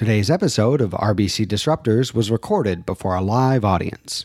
Today's episode of RBC Disruptors was recorded before a live audience.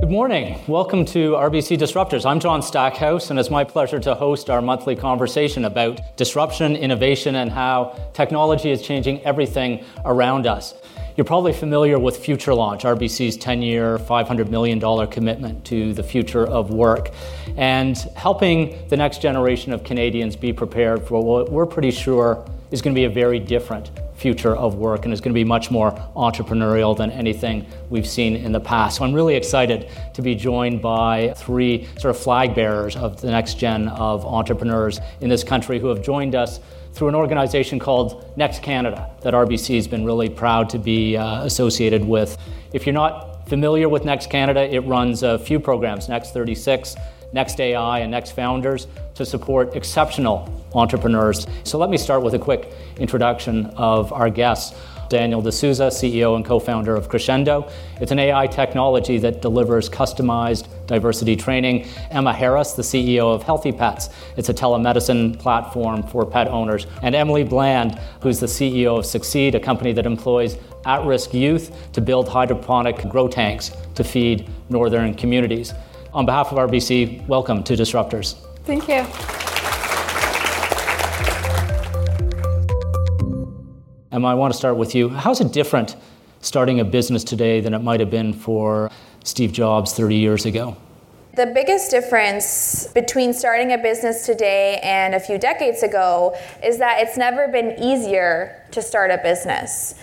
Good morning. Welcome to RBC Disruptors. I'm John Stackhouse, and it's my pleasure to host our monthly conversation about disruption, innovation, and how technology is changing everything around us. You're probably familiar with Future Launch, RBC's 10 year, $500 million commitment to the future of work, and helping the next generation of Canadians be prepared for what we're pretty sure is going to be a very different future of work and is going to be much more entrepreneurial than anything we've seen in the past. So I'm really excited to be joined by three sort of flag bearers of the next gen of entrepreneurs in this country who have joined us through an organization called Next Canada that RBC has been really proud to be uh, associated with. If you're not familiar with Next Canada, it runs a few programs, Next 36, Next AI, and Next Founders to support exceptional entrepreneurs. So let me start with a quick introduction of our guests. Daniel D'Souza, CEO and co founder of Crescendo. It's an AI technology that delivers customized diversity training. Emma Harris, the CEO of Healthy Pets. It's a telemedicine platform for pet owners. And Emily Bland, who's the CEO of SucSeed, a company that employs at risk youth to build hydroponic grow tanks to feed northern communities. On behalf of RBC, welcome to Disruptors. Thank you. Emma, I want to start with you. How's it different starting a business today than it might have been for Steve Jobs 30 years ago? The biggest difference between starting a business today and a few decades ago is that it's never been easier to start a business.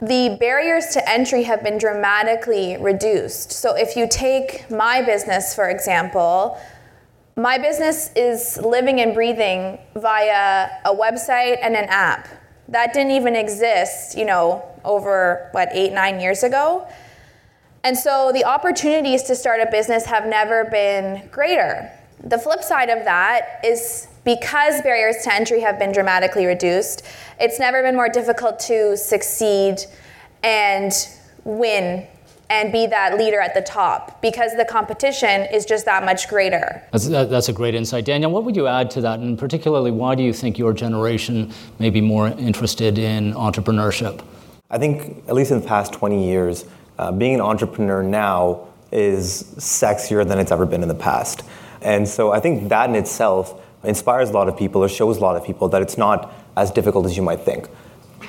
The barriers to entry have been dramatically reduced. So, if you take my business, for example, my business is living and breathing via a website and an app that didn't even exist, you know, over what, eight, nine years ago. And so the opportunities to start a business have never been greater. The flip side of that is because barriers to entry have been dramatically reduced, it's never been more difficult to succeed and win and be that leader at the top because the competition is just that much greater. That's, that's a great insight. Daniel, what would you add to that? And particularly, why do you think your generation may be more interested in entrepreneurship? I think, at least in the past 20 years, uh, being an entrepreneur now is sexier than it's ever been in the past. And so I think that in itself inspires a lot of people or shows a lot of people that it's not as difficult as you might think.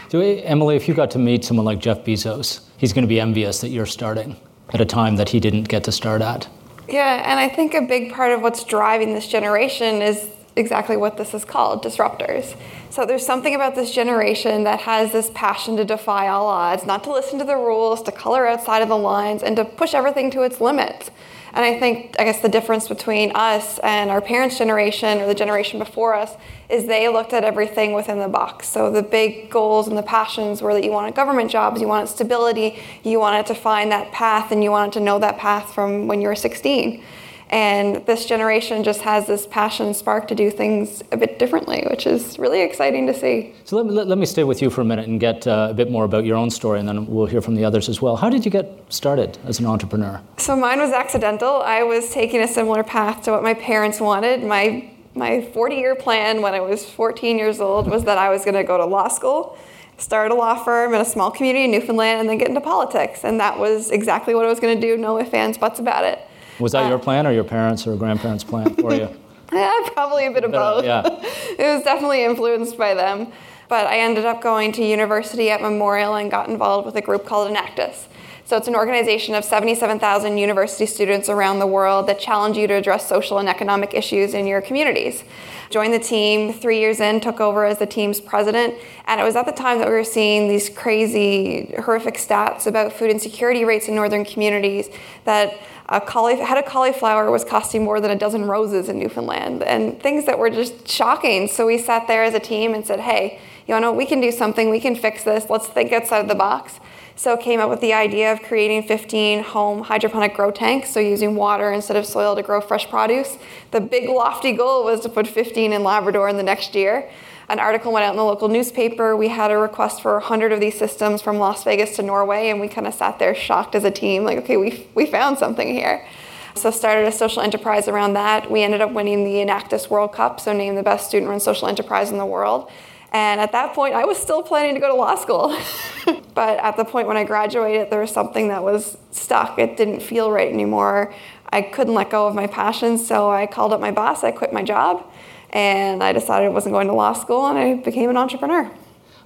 So, Emily, if you got to meet someone like Jeff Bezos, he's going to be envious that you're starting at a time that he didn't get to start at. Yeah, and I think a big part of what's driving this generation is exactly what this is called disruptors. So there's something about this generation that has this passion to defy all odds, not to listen to the rules, to color outside of the lines, and to push everything to its limits. And I think, I guess, the difference between us and our parents' generation or the generation before us is they looked at everything within the box. So the big goals and the passions were that you wanted government jobs, you wanted stability, you wanted to find that path, and you wanted to know that path from when you were 16. And this generation just has this passion spark to do things a bit differently, which is really exciting to see. So let me, let, let me stay with you for a minute and get uh, a bit more about your own story, and then we'll hear from the others as well. How did you get started as an entrepreneur? So mine was accidental. I was taking a similar path to what my parents wanted. My my 40 year plan when I was 14 years old was that I was going to go to law school, start a law firm in a small community in Newfoundland, and then get into politics. And that was exactly what I was going to do, no ifs, ands, buts about it. Was that uh, your plan or your parents' or grandparents' plan for you? yeah, probably a bit of both. Yeah. it was definitely influenced by them. But I ended up going to university at Memorial and got involved with a group called Enactus. So it's an organization of 77,000 university students around the world that challenge you to address social and economic issues in your communities. Joined the team three years in, took over as the team's president, and it was at the time that we were seeing these crazy, horrific stats about food insecurity rates in northern communities that a caulif- head of cauliflower was costing more than a dozen roses in Newfoundland, and things that were just shocking. So we sat there as a team and said, hey, you know, we can do something, we can fix this, let's think outside the box. So came up with the idea of creating 15 home hydroponic grow tanks, so using water instead of soil to grow fresh produce. The big lofty goal was to put 15 in Labrador in the next year an article went out in the local newspaper. We had a request for 100 of these systems from Las Vegas to Norway, and we kind of sat there shocked as a team, like, okay, we, we found something here. So started a social enterprise around that. We ended up winning the Enactus World Cup, so named the best student-run social enterprise in the world. And at that point, I was still planning to go to law school. but at the point when I graduated, there was something that was stuck. It didn't feel right anymore. I couldn't let go of my passion, so I called up my boss, I quit my job, and I decided I wasn't going to law school, and I became an entrepreneur.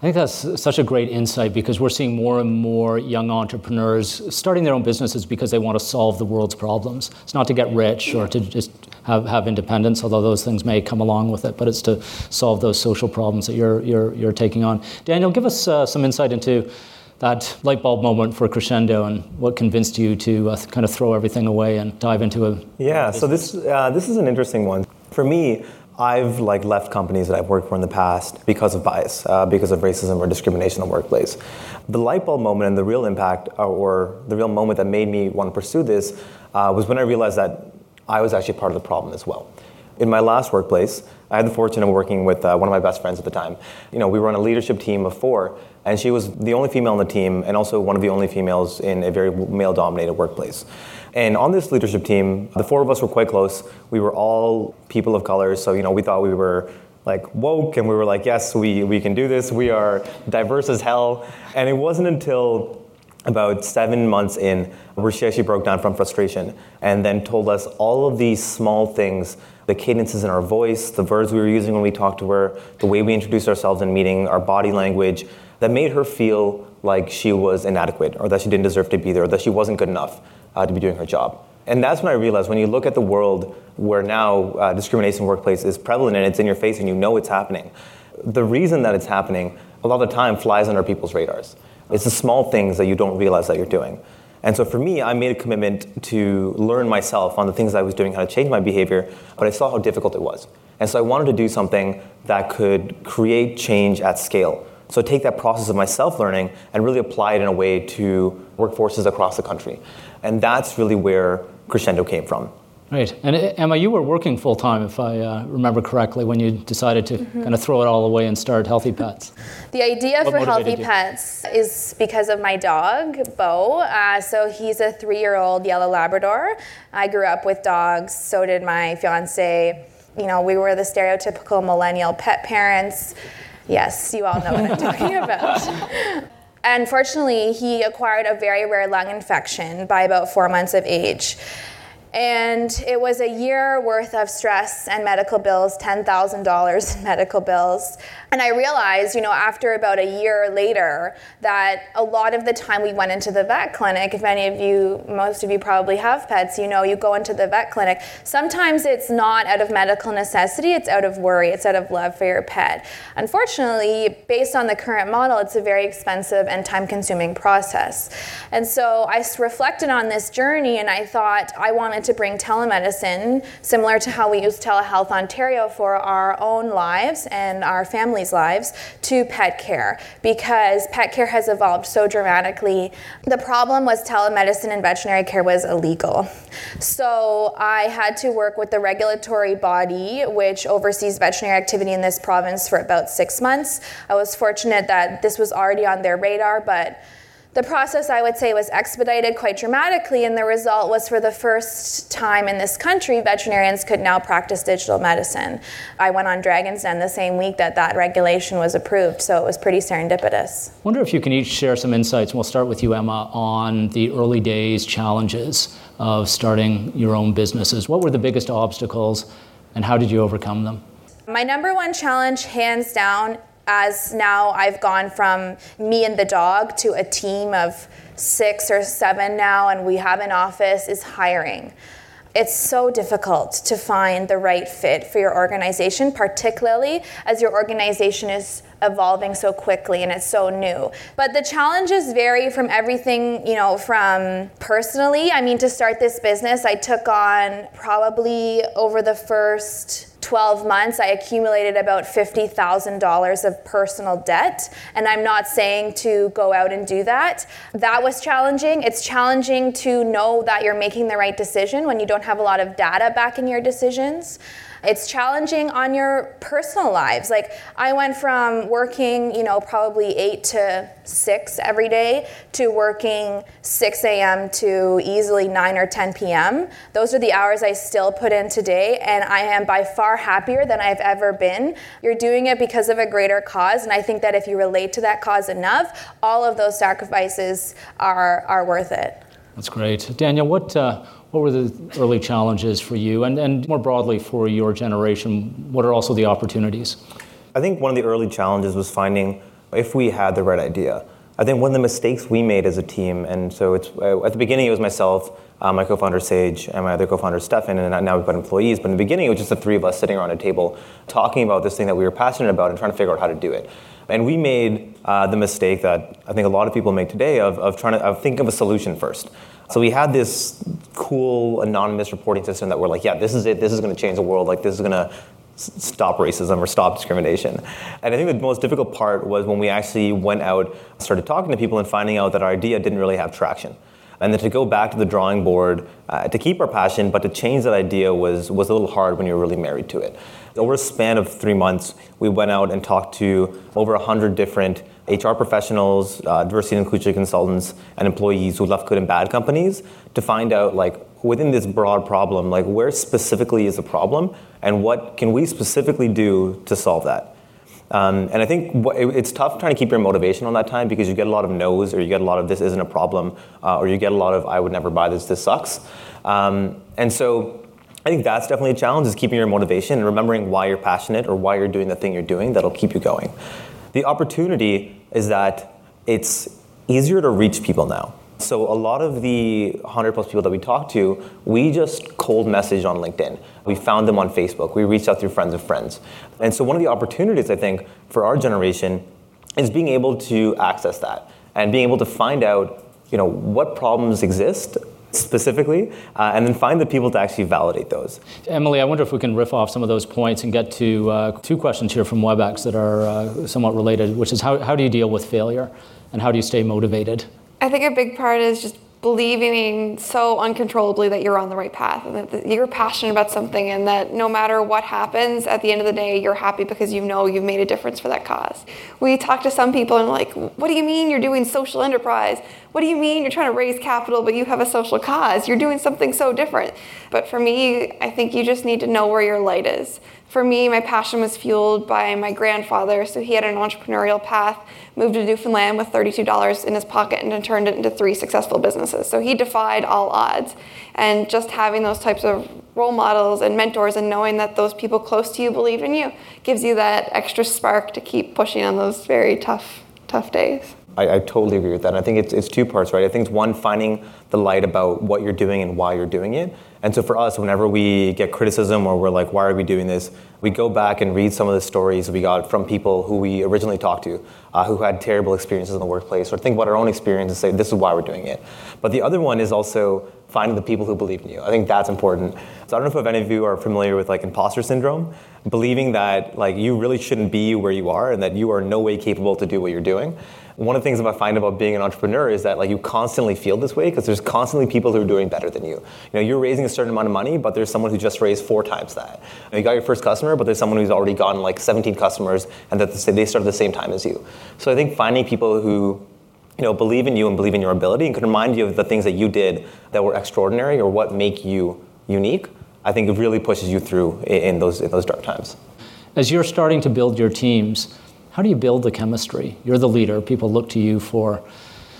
I think that's such a great insight because we're seeing more and more young entrepreneurs starting their own businesses because they want to solve the world's problems. It's not to get rich or to just have, have independence, although those things may come along with it, but it's to solve those social problems that you're, you're, you're taking on. Daniel, give us uh, some insight into that light bulb moment for Crescendo and what convinced you to uh, kind of throw everything away and dive into a. Yeah, so this, uh, this is an interesting one. For me, I've like left companies that I've worked for in the past because of bias, uh, because of racism or discrimination in the workplace. The light bulb moment and the real impact, uh, or the real moment that made me want to pursue this, uh, was when I realized that I was actually part of the problem as well. In my last workplace, I had the fortune of working with uh, one of my best friends at the time. You know, we were on a leadership team of four, and she was the only female on the team, and also one of the only females in a very male-dominated workplace. And on this leadership team, the four of us were quite close. We were all people of color, so you know we thought we were like woke, and we were like, yes, we we can do this. We are diverse as hell. And it wasn't until about seven months in where she actually broke down from frustration and then told us all of these small things the cadences in our voice, the words we were using when we talked to her, the way we introduced ourselves in meeting, our body language, that made her feel like she was inadequate or that she didn't deserve to be there or that she wasn't good enough uh, to be doing her job. And that's when I realized when you look at the world where now uh, discrimination in the workplace is prevalent and it's in your face and you know it's happening, the reason that it's happening a lot of the time flies under people's radars. It's the small things that you don't realize that you're doing. And so for me, I made a commitment to learn myself on the things I was doing, how to change my behavior, but I saw how difficult it was. And so I wanted to do something that could create change at scale. So take that process of my self-learning and really apply it in a way to workforces across the country. And that's really where Crescendo came from. Right. And uh, Emma, you were working full time, if I uh, remember correctly, when you decided to mm-hmm. kind of throw it all away and start Healthy Pets. The idea what for Healthy you? Pets is because of my dog, Bo. Uh, so he's a three year old yellow Labrador. I grew up with dogs, so did my fiance. You know, we were the stereotypical millennial pet parents. Yes, you all know what I'm talking about. Unfortunately, he acquired a very rare lung infection by about four months of age. And it was a year worth of stress and medical bills, $10,000 in medical bills. And I realized, you know, after about a year later, that a lot of the time we went into the vet clinic, if any of you, most of you probably have pets, you know, you go into the vet clinic. Sometimes it's not out of medical necessity, it's out of worry, it's out of love for your pet. Unfortunately, based on the current model, it's a very expensive and time consuming process. And so I reflected on this journey and I thought I wanted to bring telemedicine, similar to how we use Telehealth Ontario for our own lives and our families families' lives to pet care because pet care has evolved so dramatically. The problem was telemedicine and veterinary care was illegal. So I had to work with the regulatory body which oversees veterinary activity in this province for about six months. I was fortunate that this was already on their radar, but the process, I would say, was expedited quite dramatically, and the result was for the first time in this country, veterinarians could now practice digital medicine. I went on Dragon's Den the same week that that regulation was approved, so it was pretty serendipitous. I wonder if you can each share some insights, and we'll start with you, Emma, on the early days challenges of starting your own businesses. What were the biggest obstacles, and how did you overcome them? My number one challenge, hands down, as now I've gone from me and the dog to a team of six or seven now, and we have an office, is hiring. It's so difficult to find the right fit for your organization, particularly as your organization is evolving so quickly and it's so new. But the challenges vary from everything, you know, from personally. I mean, to start this business, I took on probably over the first 12 months, I accumulated about $50,000 of personal debt. And I'm not saying to go out and do that. That was challenging. It's challenging to know that you're making the right decision when you don't have a lot of data back in your decisions. It's challenging on your personal lives. Like I went from working, you know, probably 8 to 6 every day to working 6 a.m. to easily 9 or 10 p.m. Those are the hours I still put in today, and I am by far happier than I've ever been. You're doing it because of a greater cause, and I think that if you relate to that cause enough, all of those sacrifices are, are worth it. That's great. Daniel, what, uh, what were the early challenges for you, and, and more broadly for your generation? What are also the opportunities? I think one of the early challenges was finding if we had the right idea. I think one of the mistakes we made as a team, and so it's at the beginning it was myself, uh, my co-founder Sage, and my other co-founder Stefan, and now we've got employees. But in the beginning, it was just the three of us sitting around a table talking about this thing that we were passionate about and trying to figure out how to do it. And we made uh, the mistake that I think a lot of people make today of, of trying to of think of a solution first. So we had this cool anonymous reporting system that we're like, yeah, this is it. This is going to change the world. Like this is going to stop racism or stop discrimination. And I think the most difficult part was when we actually went out, started talking to people, and finding out that our idea didn't really have traction. And then to go back to the drawing board uh, to keep our passion, but to change that idea was, was a little hard when you're really married to it. Over a span of three months, we went out and talked to over 100 different HR professionals, uh, diversity and inclusion consultants, and employees who left good and bad companies to find out, like, within this broad problem, like, where specifically is the problem, and what can we specifically do to solve that? Um, and I think it's tough trying to keep your motivation on that time because you get a lot of no's, or you get a lot of this isn't a problem, uh, or you get a lot of I would never buy this, this sucks. Um, and so I think that's definitely a challenge is keeping your motivation and remembering why you're passionate or why you're doing the thing you're doing that'll keep you going. The opportunity is that it's easier to reach people now. So a lot of the 100 plus people that we talked to, we just cold messaged on LinkedIn. We found them on Facebook. We reached out through friends of friends. And so one of the opportunities I think for our generation is being able to access that and being able to find out, you know, what problems exist specifically, uh, and then find the people to actually validate those. Emily, I wonder if we can riff off some of those points and get to uh, two questions here from WebEx that are uh, somewhat related, which is how, how do you deal with failure and how do you stay motivated? I think a big part is just believing so uncontrollably that you're on the right path and that you're passionate about something and that no matter what happens at the end of the day you're happy because you know you've made a difference for that cause. We talk to some people and like what do you mean you're doing social enterprise? What do you mean you're trying to raise capital but you have a social cause? You're doing something so different. But for me i think you just need to know where your light is for me, my passion was fueled by my grandfather. So he had an entrepreneurial path, moved to Newfoundland with $32 in his pocket, and turned it into three successful businesses. So he defied all odds. And just having those types of role models and mentors and knowing that those people close to you believe in you gives you that extra spark to keep pushing on those very tough, tough days. I, I, totally agree with that. I think it's, it's two parts, right? I think it's one, finding the light about what you're doing and why you're doing it. And so for us, whenever we get criticism or we're like, why are we doing this? We go back and read some of the stories we got from people who we originally talked to, uh, who had terrible experiences in the workplace, or think about our own experience and say, this is why we're doing it. But the other one is also finding the people who believe in you. I think that's important. So I don't know if any of you are familiar with like imposter syndrome, believing that like you really shouldn't be where you are and that you are no way capable to do what you're doing one of the things that I find about being an entrepreneur is that like you constantly feel this way because there's constantly people who are doing better than you. You know, you're raising a certain amount of money, but there's someone who just raised four times that. You, know, you got your first customer, but there's someone who's already gotten like 17 customers, and that they start at the same time as you. So I think finding people who you know, believe in you and believe in your ability and can remind you of the things that you did that were extraordinary or what make you unique, I think it really pushes you through in those, in those dark times. As you're starting to build your teams, how do you build the chemistry? You're the leader. People look to you for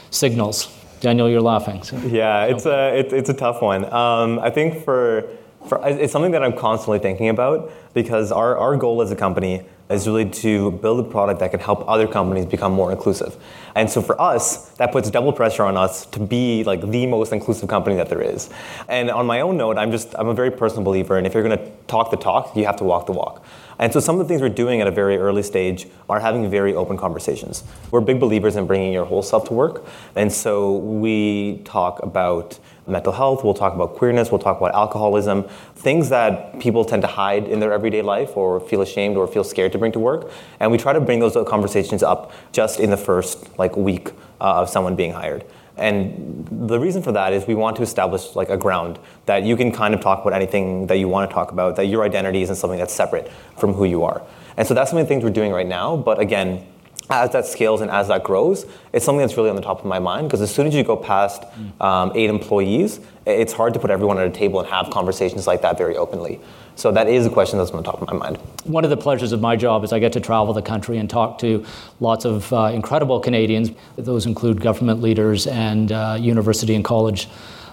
signals. Daniel, you're laughing. So. Yeah, it's a, it, it's a tough one. Um, I think for, for, it's something that I'm constantly thinking about because our, our goal as a company is really to build a product that can help other companies become more inclusive. And so for us, that puts double pressure on us to be like the most inclusive company that there is. And on my own note, I'm just I'm a very personal believer, and if you're going to talk the talk, you have to walk the walk. And so some of the things we're doing at a very early stage are having very open conversations. We're big believers in bringing your whole self to work. And so we talk about mental health, we'll talk about queerness, we'll talk about alcoholism, things that people tend to hide in their everyday life or feel ashamed or feel scared to bring to work. And we try to bring those conversations up just in the first like week uh, of someone being hired. And the reason for that is we want to establish like a ground that you can kind of talk about anything that you want to talk about, that your identity isn't something that's separate from who you are. And so that's some of the things we're doing right now. But again, as that scales and as that grows, it's something that's really on the top of my mind because as soon as you go past um, eight employees, it's hard to put everyone at a table and have conversations like that very openly. So that is a question that's on the top of my mind. One of the pleasures of my job is I get to travel the country and talk to lots of uh, incredible Canadians. Those include government leaders and uh, university and college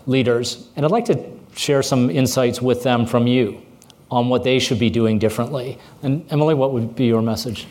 leaders. And I'd like to share some insights with them from you on what they should be doing differently. And Emily, what would be your message?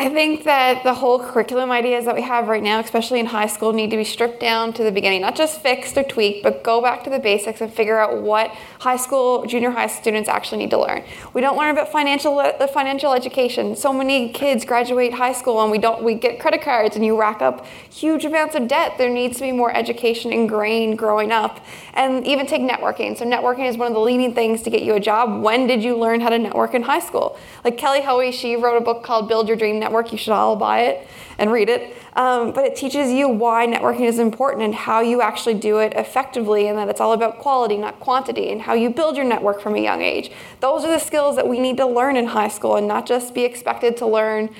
I think that the whole curriculum ideas that we have right now, especially in high school, need to be stripped down to the beginning, not just fixed or tweaked, but go back to the basics and figure out what high school, junior high students actually need to learn. We don't learn about financial uh, the financial education. So many kids graduate high school and we don't we get credit cards and you rack up huge amounts of debt. There needs to be more education ingrained growing up, and even take networking. So networking is one of the leading things to get you a job. When did you learn how to network in high school? Like Kelly Hoey, she wrote a book called Build Your Dream Network. You should all buy it and read it. Um, but it teaches you why networking is important and how you actually do it effectively, and that it's all about quality, not quantity, and how you build your network from a young age. Those are the skills that we need to learn in high school and not just be expected to learn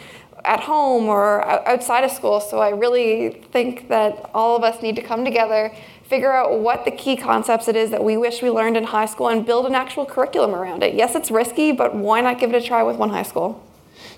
at home or outside of school. So I really think that all of us need to come together figure out what the key concepts it is that we wish we learned in high school and build an actual curriculum around it. Yes, it's risky, but why not give it a try with one high school?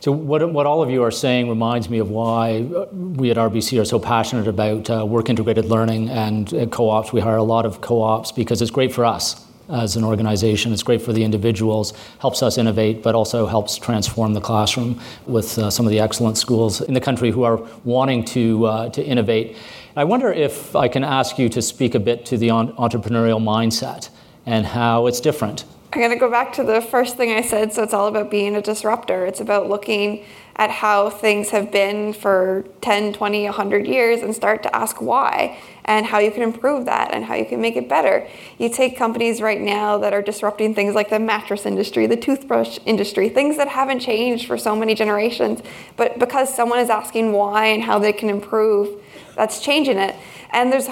So, what, what all of you are saying reminds me of why we at RBC are so passionate about uh, work integrated learning and uh, co ops. We hire a lot of co ops because it's great for us as an organization. It's great for the individuals, helps us innovate, but also helps transform the classroom with uh, some of the excellent schools in the country who are wanting to, uh, to innovate. I wonder if I can ask you to speak a bit to the entrepreneurial mindset and how it's different I'm going to go back to the first thing I said. So it's all about being a disruptor. It's about looking at how things have been for 10, 20, 100 years and start to ask why and how you can improve that and how you can make it better. You take companies right now that are disrupting things like the mattress industry, the toothbrush industry, things that haven't changed for so many generations, but because someone is asking why and how they can improve, that's changing it. And there's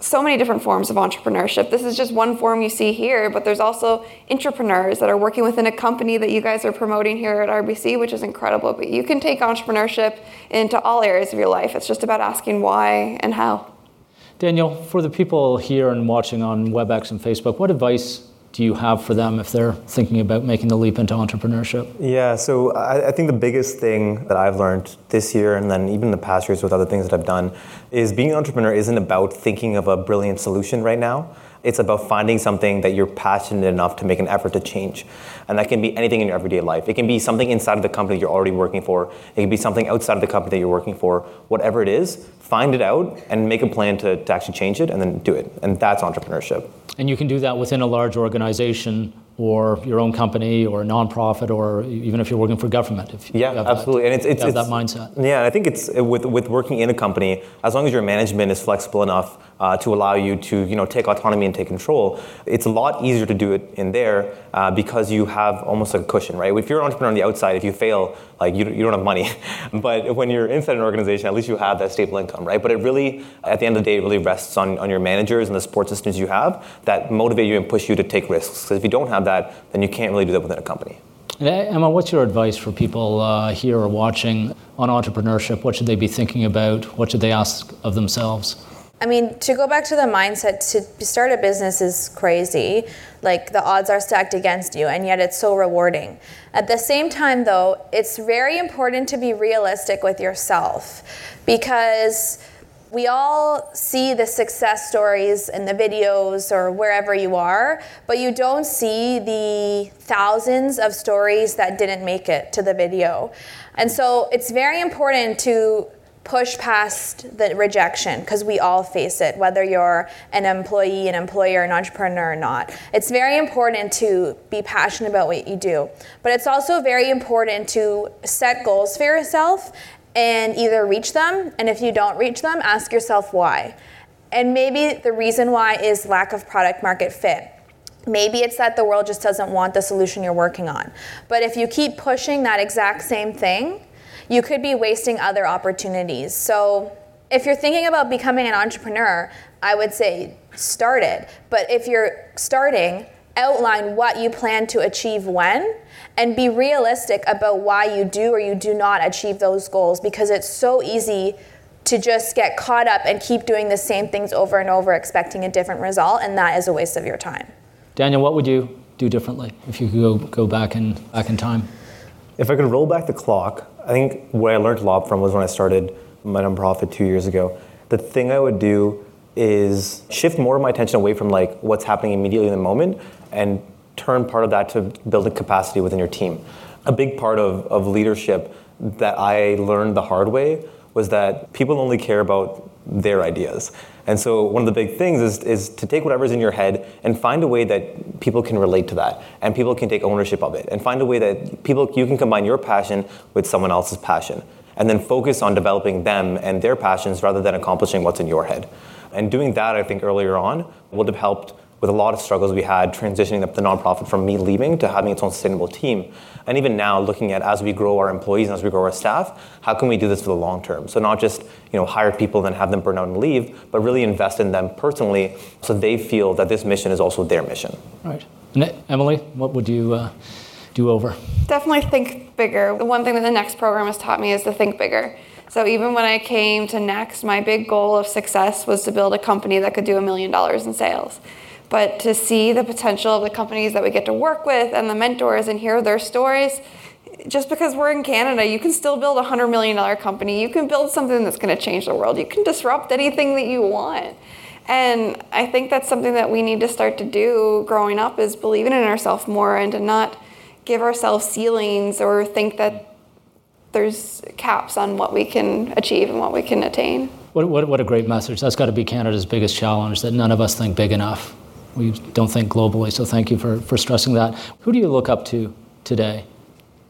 so many different forms of entrepreneurship. This is just one form you see here, but there's also entrepreneurs that are working within a company that you guys are promoting here at RBC, which is incredible. But you can take entrepreneurship into all areas of your life. It's just about asking why and how. Daniel, for the people here and watching on WebEx and Facebook, what advice do you have for them if they're thinking about making the leap into entrepreneurship? Yeah, so I, I, think the biggest thing that I've learned this year and then even the past years with other things that I've done is being an entrepreneur isn't about thinking of a brilliant solution right now. It's about finding something that you're passionate enough to make an effort to change. And that can be anything in your everyday life. It can be something inside of the company you're already working for. It can be something outside of the company that you're working for. Whatever it is, find it out and make a plan to, to actually change it and then do it. And that's entrepreneurship. And you can do that within a large organization or your own company or a nonprofit or even if you're working for government. If yeah, absolutely. That, and it's, it's, it's that mindset. Yeah, I think it's with, with working in a company, as long as your management is flexible enough uh, to allow you to you know take autonomy and take control, it's a lot easier to do it in there uh, because you have almost like a cushion, right? If you're an entrepreneur on the outside, if you fail, like you, you don't have money. but when you're inside an organization, at least you have that stable income, right? But it really, at the end of the day, it really rests on, on your managers and the support systems you have that motivate you and push you to take risks. Because if you don't have that, then you can't really do that within a company. Emma, what's your advice for people uh, here or watching on entrepreneurship? What should they be thinking about? What should they ask of themselves? I mean, to go back to the mindset, to start a business is crazy. Like the odds are stacked against you, and yet it's so rewarding. At the same time, though, it's very important to be realistic with yourself because we all see the success stories in the videos or wherever you are, but you don't see the thousands of stories that didn't make it to the video. And so it's very important to push past the rejection because we all face it, whether you're an employee, an employer, an entrepreneur or not. It's very important to be passionate about what you do, but it's also very important to set goals for yourself and either reach them, and if you don't reach them, ask yourself why. And maybe the reason why is lack of product market fit. Maybe it's that the world just doesn't want the solution you're working on. But if you keep pushing that exact same thing, you could be wasting other opportunities. So if you're thinking about becoming an entrepreneur, I would say start it. But if you're starting, outline what you plan to achieve when and be realistic about why you do or you do not achieve those goals because it's so easy to just get caught up and keep doing the same things over and over expecting a different result and that is a waste of your time. Daniel, what would you do differently if you could go, go back in back in time? If I could roll back the clock, I think what I learned a lot from was when I started my nonprofit two years ago. The thing I would do is shift more of my attention away from like what's happening immediately in the moment and turn part of that to building capacity within your team. A big part of, of leadership that I learned the hard way was that people only care about their ideas. And so one of the big things is, is to take whatever's in your head and find a way that people can relate to that and people can take ownership of it and find a way that people you can combine your passion with someone else's passion and then focus on developing them and their passions rather than accomplishing what's in your head. And doing that, I think earlier on would have helped with a lot of struggles we had transitioning the nonprofit from me leaving to having its own sustainable team. And even now, looking at as we grow our employees and as we grow our staff, how can we do this for the long term? So not just you know hire people and then have them burn out and leave, but really invest in them personally so they feel that this mission is also their mission. Right. And Emily, what would you uh, do over? Definitely think bigger. The one thing that the Next program has taught me is to think bigger. So even when I came to Next, my big goal of success was to build a company that could do a million dollars in sales but to see the potential of the companies that we get to work with and the mentors and hear their stories just because we're in Canada, you can still build a $100 million company. You can build something that's going to change the world. You can disrupt anything that you want. And I think that's something that we need to start to do growing up is believing in ourselves more and to not give ourselves ceilings or think that there's caps on what we can achieve and what we can attain. What, what, what a great message. That's got to be Canada's biggest challenge that none of us think big enough we don't think globally. So thank you for, for stressing that. Who do you look up to today?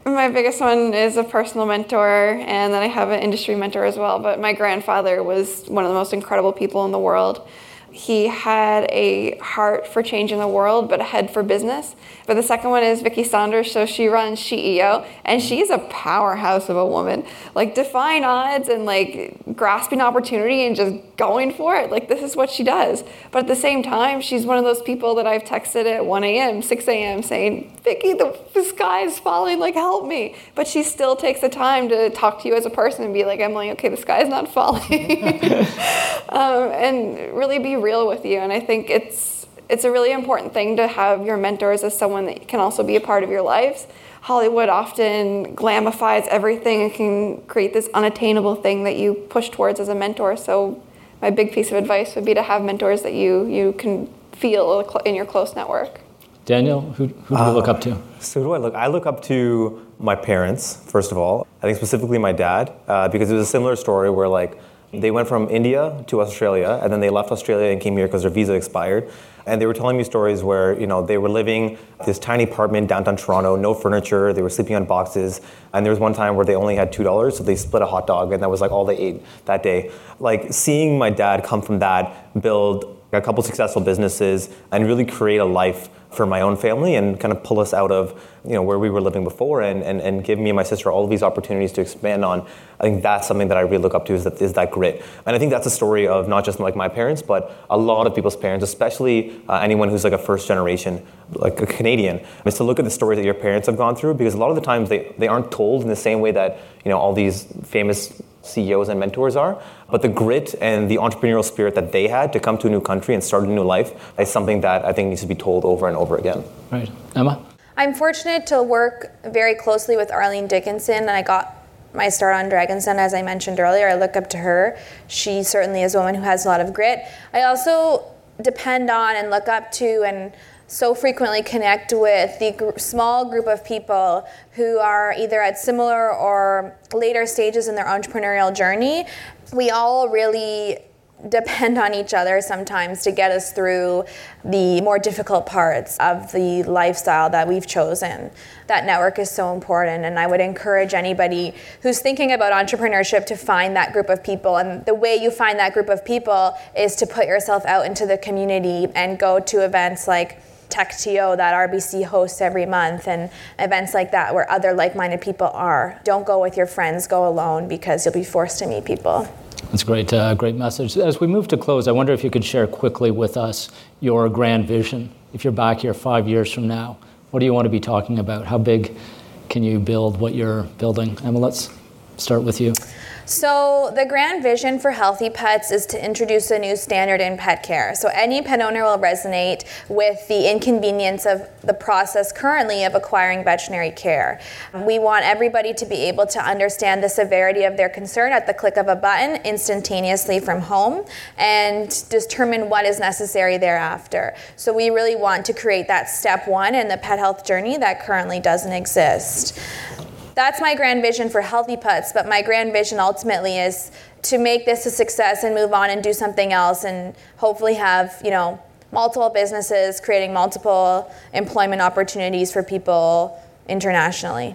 My biggest one is a personal mentor, and then I have an industry mentor as well. But my grandfather was one of the most incredible people in the world he had a heart for changing the world, but a head for business. But the second one is Vicki Saunders. So she runs SheEO, and she's a powerhouse of a woman. Like defying odds and like grasping opportunity and just going for it. Like this is what she does. But at the same time, she's one of those people that I've texted at 1 a.m., 6 a.m. saying, Vicki, the, sky is falling. Like help me. But she still takes the time to talk to you as a person and be like, Emily, okay, the sky is not falling, um, and really be real with you. And I think it's it's a really important thing to have your mentors as someone that can also be a part of your lives. Hollywood often glamifies everything and can create this unattainable thing that you push towards as a mentor. So my big piece of advice would be to have mentors that you you can feel in your close network. Daniel, who, who do you uh, look up to? So who do I look? I look up to my parents first of all. I think specifically my dad uh, because it was a similar story where like they went from India to Australia, and then they left Australia and came here because their visa expired. And they were telling me stories where you know they were living this tiny apartment downtown Toronto, no furniture. They were sleeping on boxes. And there was one time where they only had two dollars, so they split a hot dog, and that was like all they ate that day. Like seeing my dad come from that, build a couple successful businesses, and really create a life for my own family and kind of pull us out of you know where we were living before and, and, and give me and my sister all of these opportunities to expand on i think that's something that i really look up to is that is that grit and i think that's a story of not just like my parents but a lot of people's parents especially uh, anyone who's like a first generation like a canadian is to look at the stories that your parents have gone through because a lot of the times they, they aren't told in the same way that you know all these famous CEOs and mentors are. But the grit and the entrepreneurial spirit that they had to come to a new country and start a new life is something that I think needs to be told over and over again. Right. Emma? I'm fortunate to work very closely with Arlene Dickinson, and I got my start on Dragon's Den, as I mentioned earlier. I look up to her. She certainly is a woman who has a lot of grit. I also depend on and look up to and so frequently connect with the gr- small group of people who are either at similar or later stages in their entrepreneurial journey. We all really depend on each other sometimes to get us through the more difficult parts of the lifestyle that we've chosen. That network is so important, and I would encourage anybody who's thinking about entrepreneurship to find that group of people. And the way you find that group of people is to put yourself out into the community and go to events like TechTO that RBC hosts every month and events like that where other like minded people are. Don't go with your friends, go alone because you'll be forced to meet people. That's a great, uh, great message. As we move to close, I wonder if you could share quickly with us your grand vision. If you're back here five years from now, what do you want to be talking about? How big can you build what you're building? Emma, let's start with you. So, the grand vision for Healthy Pets is to introduce a new standard in pet care. So, any pet owner will resonate with the inconvenience of the process currently of acquiring veterinary care. We want everybody to be able to understand the severity of their concern at the click of a button instantaneously from home and determine what is necessary thereafter. So, we really want to create that step one in the pet health journey that currently doesn't exist that's my grand vision for Healthy Pets, but my grand vision ultimately is to make this a success and move on and do something else and hopefully have, you know, multiple businesses creating multiple employment opportunities for people internationally.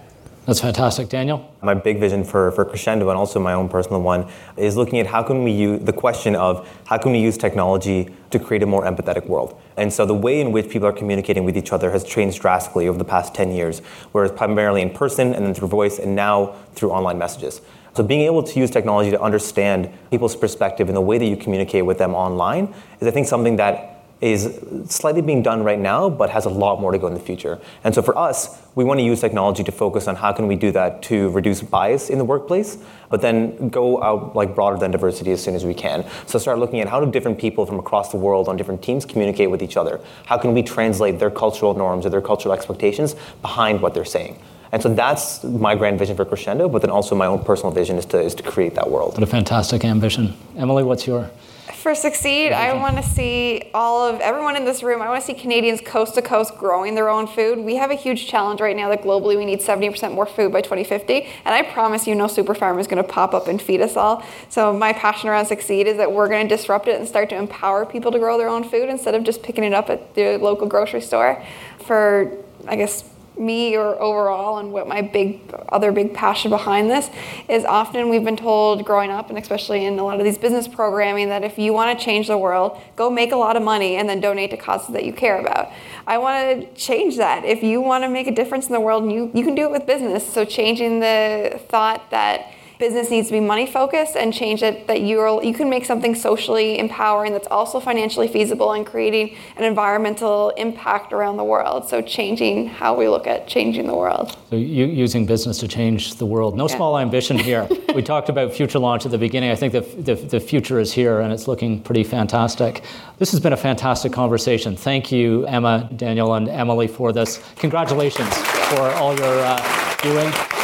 That's fantastic. Daniel? My big vision for, for Crescendo and also my own personal one is looking at how can we use the question of how can we use technology to create a more empathetic world. And so the way in which people are communicating with each other has changed drastically over the past 10 years, whereas primarily in person and then through voice and now through online messages. So being able to use technology to understand people's perspective and the way that you communicate with them online is I think something that is slightly being done right now, but has a lot more to go in the future. And so for us, we want to use technology to focus on how can we do that to reduce bias in the workplace, but then go out like broader than diversity as soon as we can. So start looking at how do different people from across the world on different teams communicate with each other? How can we translate their cultural norms or their cultural expectations behind what they're saying? And so that's my grand vision for Crescendo, but then also my own personal vision is to, is to create that world. What a fantastic ambition. Emily, what's your for SucSeed, I want to see all of everyone in this room. I want to see Canadians coast to coast growing their own food. We have a huge challenge right now that globally we need 70% more food by 2050. And I promise you, no super farm is going to pop up and feed us all. So, my passion around SucSeed is that we're going to disrupt it and start to empower people to grow their own food instead of just picking it up at the local grocery store. For, I guess, me or overall and what my big other big passion behind this is often we've been told growing up and especially in a lot of these business programming that if you want to change the world go make a lot of money and then donate to causes that you care about. I want to change that. If you want to make a difference in the world you, you can do it with business. So changing the thought that business needs to be money focused and change it that you're you can make something socially empowering that's also financially feasible and creating an environmental impact around the world. So changing how we look at changing the world. So you, using business to change the world. No yeah. small ambition here. We talked about future launch at the beginning. I think the, the, the future is here and it's looking pretty fantastic. This has been a fantastic conversation. Thank you emma daniel and emily for this. Congratulations for all your uh, doing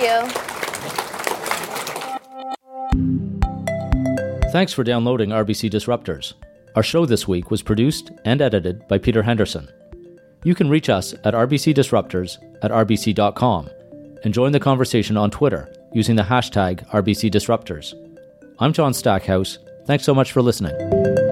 you. Thanks for downloading RBC Disruptors. Our show this week was produced and edited by Peter Henderson. You can reach us at rbcdisruptors at rbc.com and join the conversation on Twitter using the hashtag RBCDisruptors. I'm John Stackhouse. Thanks so much for listening.